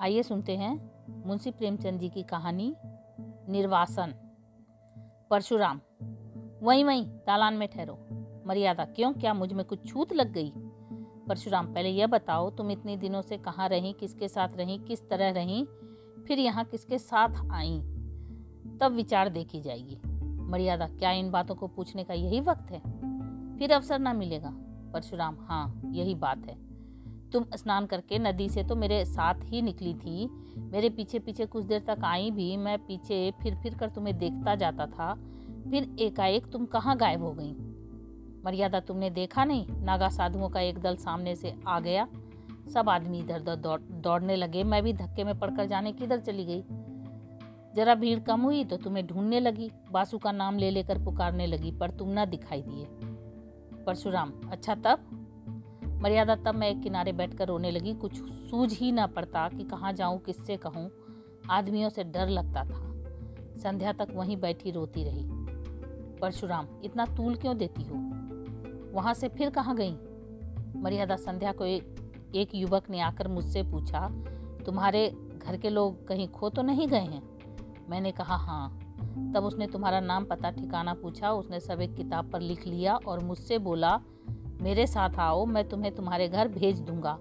आइए सुनते हैं मुंशी प्रेमचंद जी की कहानी, निर्वासन। परशुराम, वहीं वहीं दालान में ठहरो। मर्यादा, क्यों? क्या मुझमें कुछ छूत लग गई? परशुराम, पहले यह बताओ, तुम इतने दिनों से कहाँ रही, किसके साथ रही, किस तरह रहीं, फिर यहाँ किसके साथ आई? तब विचार देखी जाएगी। मर्यादा, क्या इन बातों को पूछने का यही वक्त है? फिर अवसर ना मिलेगा। परशुराम हाँ यही बात है। तुम स्नान करके नदी से तो मेरे साथ ही निकली थी। मेरे पीछे पीछे कुछ देर तक आई भी, मैं पीछे फिर फिर कर तुम्हें देखता जाता था। फिर एकाएक तुम कहाँ गायब हो गई? मर्यादा तुमने देखा नहीं? नागा साधुओं का एक दल सामने से आ गया। सब आदमी इधर उधर दौड़, दौड़ने लगे। मैं भी धक्के में पड़कर जाने किधर चली गई। जरा भीड़ कम हुई तो तुम्हें ढूँढने लगी। बासु का नाम ले लेकर पुकारने लगी, पर तुम ना दिखाई दिए। परशुराम अच्छा तब? मर्यादा तब मैं एक किनारे बैठकर रोने लगी। कुछ सूझ ही ना पड़ता कि कहाँ जाऊँ किससे कहूँ। आदमियों से डर लगता था। संध्या तक वहीं बैठी रोती रही। परशुराम इतना तूल क्यों देती हो? वहाँ से फिर कहाँ गई? मर्यादा संध्या को एक, एक युवक ने आकर मुझसे पूछा तुम्हारे घर के लोग कहीं खो तो नहीं गए हैं? मैंने कहा हाँ। तब उसने तुम्हारा नाम पता ठिकाना पूछा उसने सब एक किताब पर लिख लिया और मुझसे बोला मेरे साथ आओ, मैं तुम्हें तुम्हारे घर भेज दूँगा।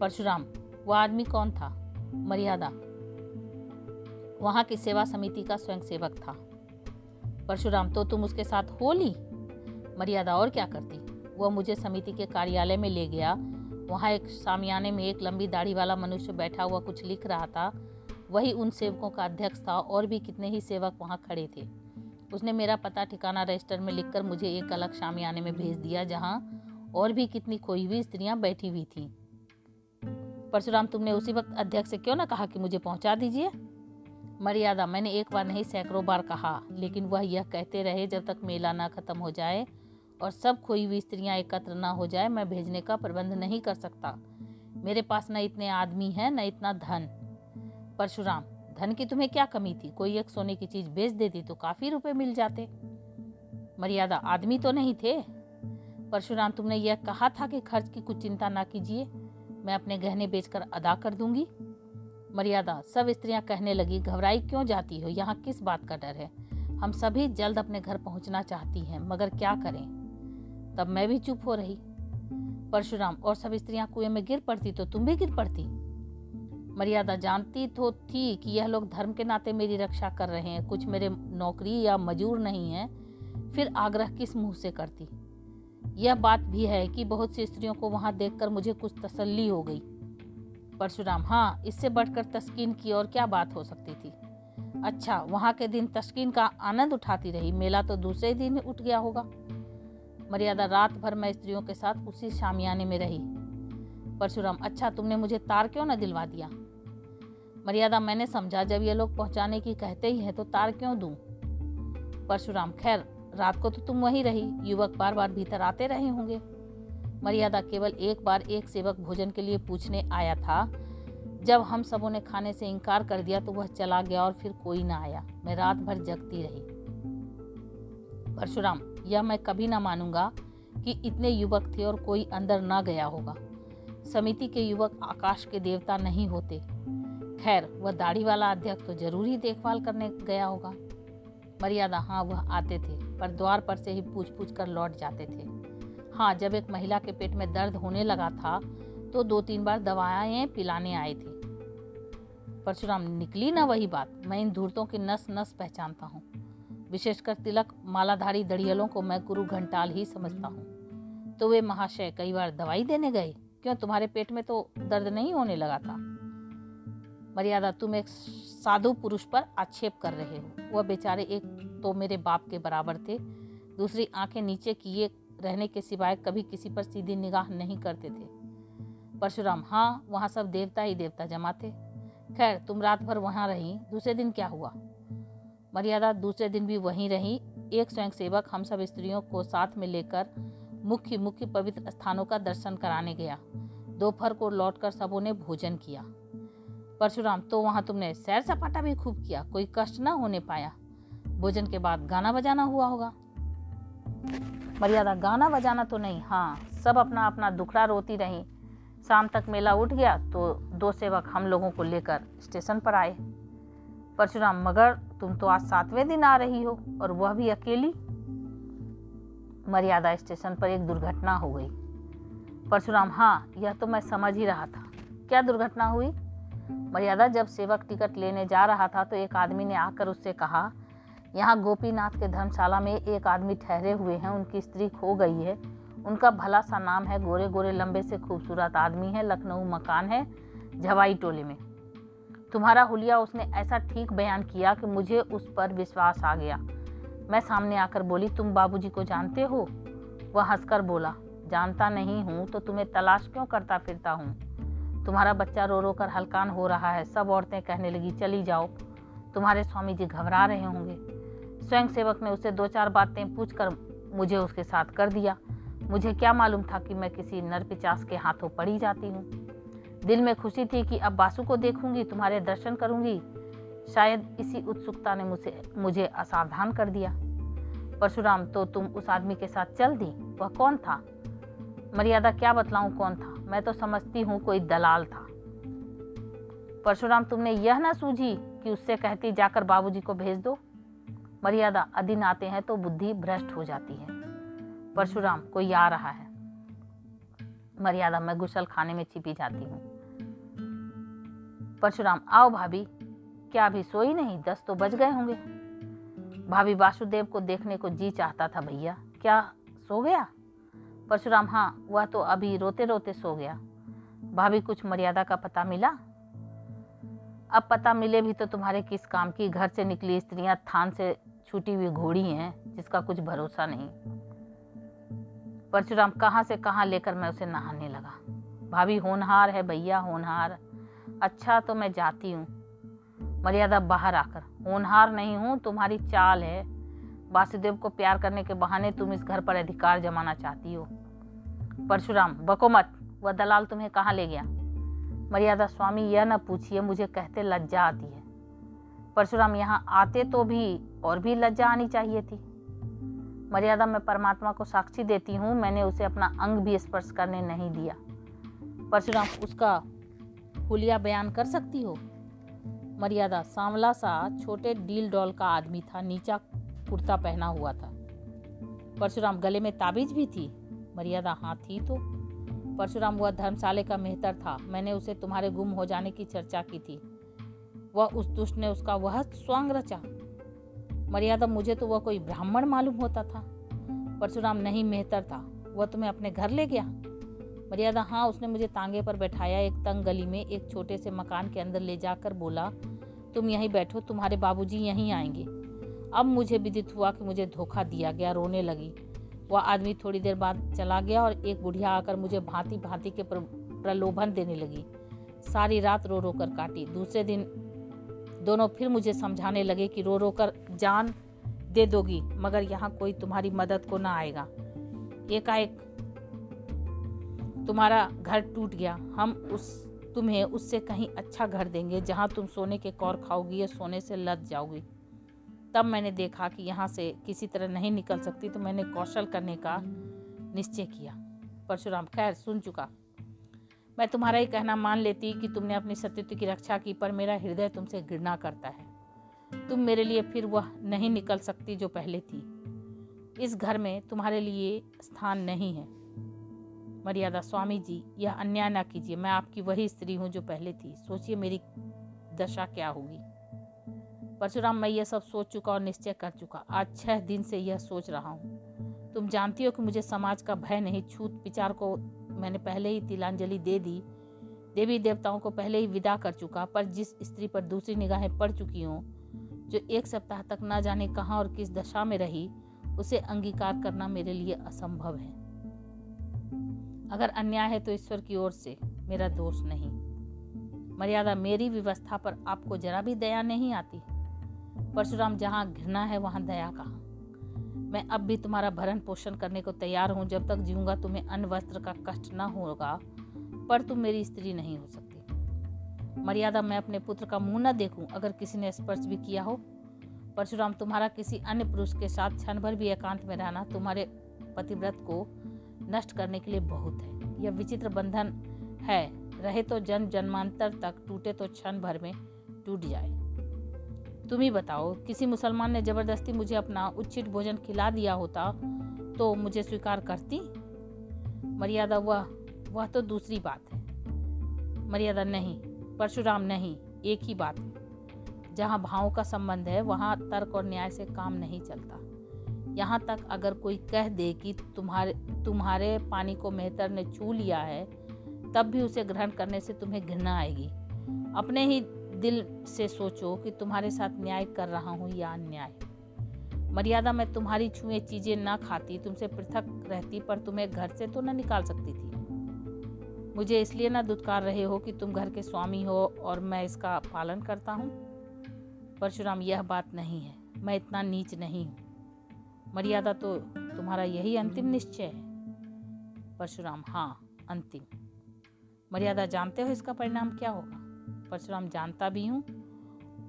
परशुराम वह आदमी कौन था? मर्यादा। वहाँ की सेवा समिति का स्वयंसेवक था। परशुराम तो तुम उसके साथ हो ली? मर्यादा, और क्या करती? वह मुझे समिति के कार्यालय में ले गया। वहाँ एक सामियाने में एक लंबी दाढ़ी वाला मनुष्य बैठा हुआ कुछ लिख रहा था। वही उन सेवकों का अध्यक्ष था, और भी कितने ही सेवक वहाँ खड़े थे। उसने मेरा पता ठिकाना रजिस्टर में लिखकर मुझे एक अलग शामियाने में भेज दिया, जहाँ और भी कितनी खोई हुई स्त्रियाँ बैठी हुई थीं। परशुराम, तुमने उसी वक्त अध्यक्ष से क्यों ना कहा कि मुझे पहुँचा दीजिए? मर्यादा, मैंने एक बार नहीं, सैकड़ों बार कहा, लेकिन वह यह कहते रहे, जब तक मेला ना खत्म हो जाए और सब खोई हुई स्त्रियाँ एकत्र ना हो जाए, मैं भेजने का प्रबंध नहीं कर सकता। मेरे पास न इतने आदमी हैं, न इतना धन। परशुराम धन की तुम्हें क्या कमी थी? कोई एक सोने की चीज़ बेच देती तो काफ़ी रुपए मिल जाते। मर्यादा आदमी तो नहीं थे। परशुराम, तुमने यह कहा था कि खर्च की कुछ चिंता ना कीजिए। मैं अपने गहने बेचकर अदा कर दूँगी। मर्यादा, सब स्त्रियाँ कहने लगी, घबराई क्यों जाती हो? यहाँ किस बात का डर है? हम सभी जल्द अपने घर पहुँचना चाहती हैं, मगर क्या करें? तब मैं भी चुप हो रही। परशुराम, और सब स्त्रियाँ कुएँ में गिर पड़ती तो तुम भी गिर पड़ती। मर्यादा जानती तो थी कि यह लोग धर्म के नाते मेरी रक्षा कर रहे हैं, कुछ मेरे नौकरी या मजूर नहीं है। फिर आग्रह किस मुँह से करती? यह बात भी है कि बहुत सी स्त्रियों को वहाँ देखकर मुझे कुछ तसल्ली हो गई। परशुराम हाँ इससे बढ़कर तस्कीन की और क्या बात हो सकती थी? अच्छा वहाँ के दिन तस्कीन का आनंद उठाती रही, मेला तो दूसरे दिन उठ गया होगा। मर्यादा रात भर मैं स्त्रियों के साथ उसी शामियाने में रही। परशुराम अच्छा तुमने मुझे तार क्यों न दिलवा दिया? मर्यादा मैंने समझा, जब ये लोग पहुँचाने की कहते ही हैं तो तार क्यों दूँ? परशुराम, खैर, रात को तो तुम वहीं रही, युवक बार बार भीतर आते रहे होंगे। मर्यादा केवल एक बार एक सेवक भोजन के लिए पूछने आया था। जब हम सबों ने खाने से इनकार कर दिया तो वह चला गया और फिर कोई ना आया। मैं रात भर जगती रही। परशुराम, यह मैं कभी ना मानूँगा कि इतने युवक थे और कोई अंदर ना गया होगा। समिति के युवक आकाश के देवता नहीं होते। खैर, वह दाढ़ी वाला अध्यक्ष तो ज़रूर ही देखभाल करने गया होगा। मर्यादा हाँ वह आते थे, पर द्वार पर से ही पूछ पूछ कर लौट जाते थे। हाँ जब एक महिला के पेट में दर्द होने लगा था तो दो तीन बार दवाएँ पिलाने आए थे। परशुराम, निकली ना वही बात? मैं इन धूर्तों की नस नस पहचानता हूँ। विशेषकर तिलक, मालाधारी दड़ियलों को मैं गुरु घंटाल ही समझता हूँ। तो वे महाशय कई बार दवाई देने गए? क्यों, तुम्हारे पेट में तो दर्द नहीं होने लगा था? मर्यादा, तुम एक साधु पुरुष पर आक्षेप कर रहे हो। वह बेचारे एक तो मेरे बाप के बराबर थे, दूसरी आँखें नीचे किए रहने के सिवाय कभी किसी पर सीधी निगाह नहीं करते थे। परशुराम हाँ वहाँ सब देवता ही देवता जमा थे। खैर, तुम रात भर वहाँ रही, दूसरे दिन क्या हुआ? मर्यादा, दूसरे दिन भी वहीं रही। एक स्वयंसेवक हम सब स्त्रियों को साथ में लेकर मुख्य मुख्य पवित्र स्थानों का दर्शन कराने गया। दोपहर को लौटकर सबों ने भोजन किया। परशुराम तो वहाँ तुमने सैर सपाटा भी खूब किया। कोई कष्ट ना होने पाया। भोजन के बाद गाना बजाना हुआ होगा। मर्यादा, गाना बजाना तो नहीं। हाँ सब अपना अपना दुखड़ा रोती रही। शाम तक मेला उठ गया तो दो सेवक हम लोगों को लेकर स्टेशन पर आए। परशुराम, मगर तुम तो आज सातवें दिन आ रही हो, और वह भी अकेली? मर्यादा, स्टेशन पर एक दुर्घटना हो गई। परशुराम हाँ यह तो मैं समझ ही रहा था। क्या दुर्घटना हुई? मर्यादा जब सेवक टिकट लेने जा रहा था तो एक आदमी ने आकर उससे कहा, यहाँ गोपीनाथ के धर्मशाला में एक आदमी ठहरे हुए हैं, उनकी स्त्री खो गई है। उनका भला सा नाम है गोरे गोरे लंबे से खूबसूरत आदमी है, लखनऊ मकान है झवाई टोले में। तुम्हारा हुलिया उसने ऐसा ठीक बयान किया कि मुझे उस पर विश्वास आ गया। मैं सामने आकर बोली, तुम बाबूजी को जानते हो? वह हंसकर बोला, जानता नहीं हूँ तो तुम्हें तलाश क्यों करता फिरता हूँ? तुम्हारा बच्चा रो रो कर हलकान हो रहा है। सब औरतें कहने लगी, चली जाओ। तुम्हारे स्वामी जी घबरा रहे होंगे। स्वयं सेवक ने उसे दो चार बातें पूछकर मुझे उसके साथ कर दिया। मुझे क्या मालूम था कि मैं किसी नरपिचास के हाथों पड़ी जाती हूँ। दिल में खुशी थी कि अब बासु को देखूँगी, तुम्हारे दर्शन करूँगी। शायद इसी उत्सुकता ने मुझे मुझे असावधान कर दिया। परशुराम तो तुम उस आदमी के साथ चल दी। वह कौन था? मर्यादा क्या बतलाऊं कौन था? मैं तो समझती हूँ कोई दलाल था। परशुराम, तुमने यह ना सूझी कि उससे कहती जाकर बाबूजी को भेज दो। मर्यादा अधीन आते हैं तो बुद्धि भ्रष्ट हो जाती है। परशुराम, कोई आ रहा है? मर्यादा, मैं गुसल खाने में छिपी जाती हूँ। परशुराम, आओ भाभी। क्या अभी सोई नहीं? दस तो बज गए होंगे। भाभी वासुदेव को देखने को जी चाहता था भैया। क्या सो गया? परशुराम हाँ वह तो अभी रोते रोते सो गया। भाभी, कुछ मर्यादा का पता मिला? अब पता मिले भी तो तुम्हारे किस काम की, घर से निकली स्त्रियाँ थान से छूटी हुई घोड़ी हैं, जिसका कुछ भरोसा नहीं। परशुराम, कहाँ से कहाँ लेकर मैं उसे नहाने लगा? भाभी, होनहार है भैया, होनहार। अच्छा तो मैं जाती हूँ। मर्यादा बाहर आकर। होनहार नहीं हूँ, तुम्हारी चाल है। वासुदेव को प्यार करने के बहाने तुम इस घर पर अधिकार जमाना चाहती हो। परशुराम, बको मत, वह दलाल तुम्हें कहाँ ले गया? मर्यादा स्वामी, यह न पूछिए, मुझे कहते लज्जा आती है। परशुराम, यहाँ आते तो भी और भी लज्जा आनी चाहिए थी। मर्यादा, मैं परमात्मा को साक्षी देती हूँ, मैंने उसे अपना अंग भी स्पर्श करने नहीं दिया। परशुराम, उसका हुलिया बयान कर सकती हो? मर्यादा, सांवला सा छोटे डील डॉल का आदमी था, नीचा कुर्ता पहना हुआ था। परशुराम गले में ताबीज भी थी, मर्यादा हाँ थी तो। परशुराम वह धर्मशाले का मेहतर था, मैंने उसे तुम्हारे गुम हो जाने की चर्चा की थी। वह उस दुष्ट ने उसका वह स्वांग रचा। मर्यादा मुझे तो वह कोई ब्राह्मण मालूम होता था। परशुराम नहीं मेहतर था, वह तुम्हें अपने घर ले गया। मर्यादा हाँ उसने मुझे तांगे पर बैठाया, एक तंग गली में एक छोटे से मकान के अंदर ले जाकर बोला, तुम यहीं बैठो, तुम्हारे बाबूजी यहीं आएँगे। अब मुझे विदित हुआ कि मुझे धोखा दिया गया, रोने लगी। वह आदमी थोड़ी देर बाद चला गया और एक बुढ़िया आकर मुझे भांति भांति के प्रलोभन देने लगी। सारी रात रो रो कर काटी। दूसरे दिन दोनों फिर मुझे समझाने लगे कि रो रो कर जान दे दोगी, मगर यहाँ कोई तुम्हारी मदद को ना आएगा। एकाएक तुम्हारा घर टूट गया। हम उस, तुम्हें उससे कहीं अच्छा घर देंगे, जहाँ तुम सोने के कौर खाओगी या सोने से लद जाओगी। तब मैंने देखा कि यहाँ से किसी तरह नहीं निकल सकती तो मैंने कौशल करने का निश्चय किया। परशुराम, खैर, सुन चुका। मैं तुम्हारा ही कहना मान लेती कि तुमने अपनी सत्यत्व की रक्षा की, पर मेरा हृदय तुमसे घृणा करता है। तुम मेरे लिए फिर वह नहीं निकल सकती जो पहले थी। इस घर में तुम्हारे लिए स्थान नहीं है। मर्यादा स्वामी जी, यह अन्याय ना कीजिए, मैं आपकी वही स्त्री हूँ जो पहले थी। सोचिए मेरी दशा क्या होगी। परशुराम, मैं यह सब सोच चुका और निश्चय कर चुका। आज छह दिन से यह सोच रहा हूँ। तुम जानती हो कि मुझे समाज का भय नहीं, छूत विचार को मैंने पहले ही तिलांजलि दे दी। देवी देवताओं को पहले ही विदा कर चुका, पर जिस स्त्री पर दूसरी निगाहें पड़ चुकी हों, जो एक सप्ताह तक ना जाने कहाँ और किस दशा में रही, उसे अंगीकार करना मेरे लिए असंभव है। अगर अन्याय है तो ईश्वर की ओर से मेरा दोष नहीं। मर्यादा मेरी व्यवस्था पर आपको जरा भी दया नहीं आती। परशुराम, जहाँ घृणा है, वहाँ दया कहाँ? मैं अब भी तुम्हारा भरण पोषण करने को तैयार हूँ। जब तक जीऊँगा, तुम्हें अन्न, वस्त्र का कष्ट न होगा, पर तुम मेरी स्त्री नहीं हो सकती। मर्यादा मैं अपने पुत्र का मुँह न देखूँ, अगर किसी ने स्पर्श भी किया हो। परशुराम, तुम्हारा किसी अन्य पुरुष के साथ क्षण भर भी एकांत में रहना तुम्हारे पतिव्रत को नष्ट करने के लिए बहुत है। यह विचित्र बंधन है। रहे तो जन्म जन्मांतर तक, टूटे तो क्षण भर में टूट जाए। तुम ही बताओ, किसी मुसलमान ने ज़बरदस्ती मुझे अपना उच्चित भोजन खिला दिया होता तो मुझे स्वीकार करती? मर्यादा वह वह तो दूसरी बात है। मर्यादा नहीं, परशुराम नहीं, एक ही बात है। जहाँ भावों का संबंध है, वहाँ तर्क और न्याय से काम नहीं चलता। यहाँ तक अगर कोई कह दे कि तुम्हारे तुम्हारे पानी को मेहतर ने छू लिया है, तब भी उसे ग्रहण करने से तुम्हें घृणा आएगी। अपने ही दिल से सोचो कि तुम्हारे साथ न्याय कर रहा हूँ या अन्याय। मर्यादा मैं तुम्हारी छुए चीज़ें ना खाती, तुमसे पृथक रहती, पर तुम्हें घर से तो न निकाल सकती थी। मुझे इसलिए ना दुत्कार रहे हो कि तुम घर के स्वामी हो और मैं इसका पालन करता हूँ। परशुराम, यह बात नहीं है। मैं इतना नीच नहीं हूँ। मर्यादा तो तुम्हारा यही अंतिम निश्चय है। परशुराम हाँ अंतिम। मर्यादा, जानते हो इसका परिणाम क्या होगा? परशुराम जानता भी हूँ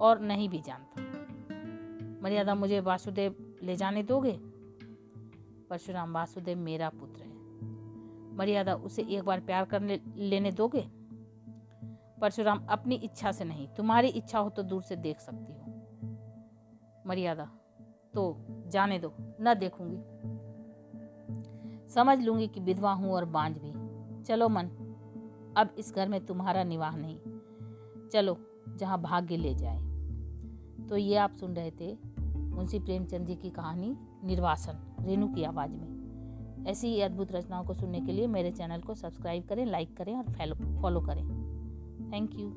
और नहीं भी जानता। मर्यादा मुझे वासुदेव ले जाने दोगे? परशुराम वासुदेव मेरा पुत्र है। मर्यादा उसे एक बार प्यार करने लेने दोगे? परशुराम अपनी इच्छा से नहीं, तुम्हारी इच्छा हो तो दूर से देख सकती हो। मर्यादा तो जाने दो, न देखूँगी। समझ लूँगी कि विधवा हूँ और बांझ भी चलो मन, अब इस घर में तुम्हारा निवाह नहीं। चलो, जहाँ भाग्य ले जाए। तो ये आप सुन रहे थे मुंशी प्रेमचंद जी की कहानी, निर्वासन, रेणु की आवाज़ में। ऐसी ही अद्भुत रचनाओं को सुनने के लिए मेरे चैनल को सब्सक्राइब करें, लाइक करें और फॉलो करें। Thank you.